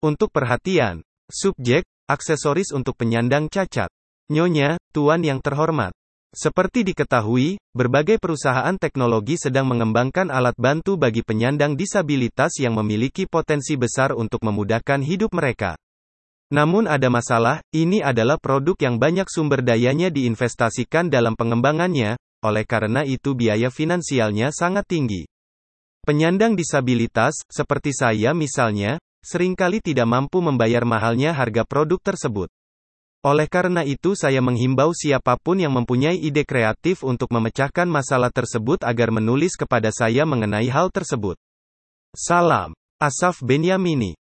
Untuk perhatian. Subjek, aksesoris untuk penyandang cacat. Nyonya, Tuan yang terhormat. Seperti diketahui, berbagai perusahaan teknologi sedang mengembangkan alat bantu bagi penyandang disabilitas yang memiliki potensi besar untuk memudahkan hidup mereka. Namun ada masalah, ini adalah produk yang banyak sumber dayanya diinvestasikan dalam pengembangannya, oleh karena itu biaya finansialnya sangat tinggi. Penyandang disabilitas, seperti saya misalnya, sering kali tidak mampu membayar mahalnya harga produk tersebut. Oleh karena itu saya menghimbau siapa pun yang mempunyai ide kreatif untuk memecahkan masalah tersebut agar menulis kepada saya mengenai hal tersebut. Salam. Asaf Benyamini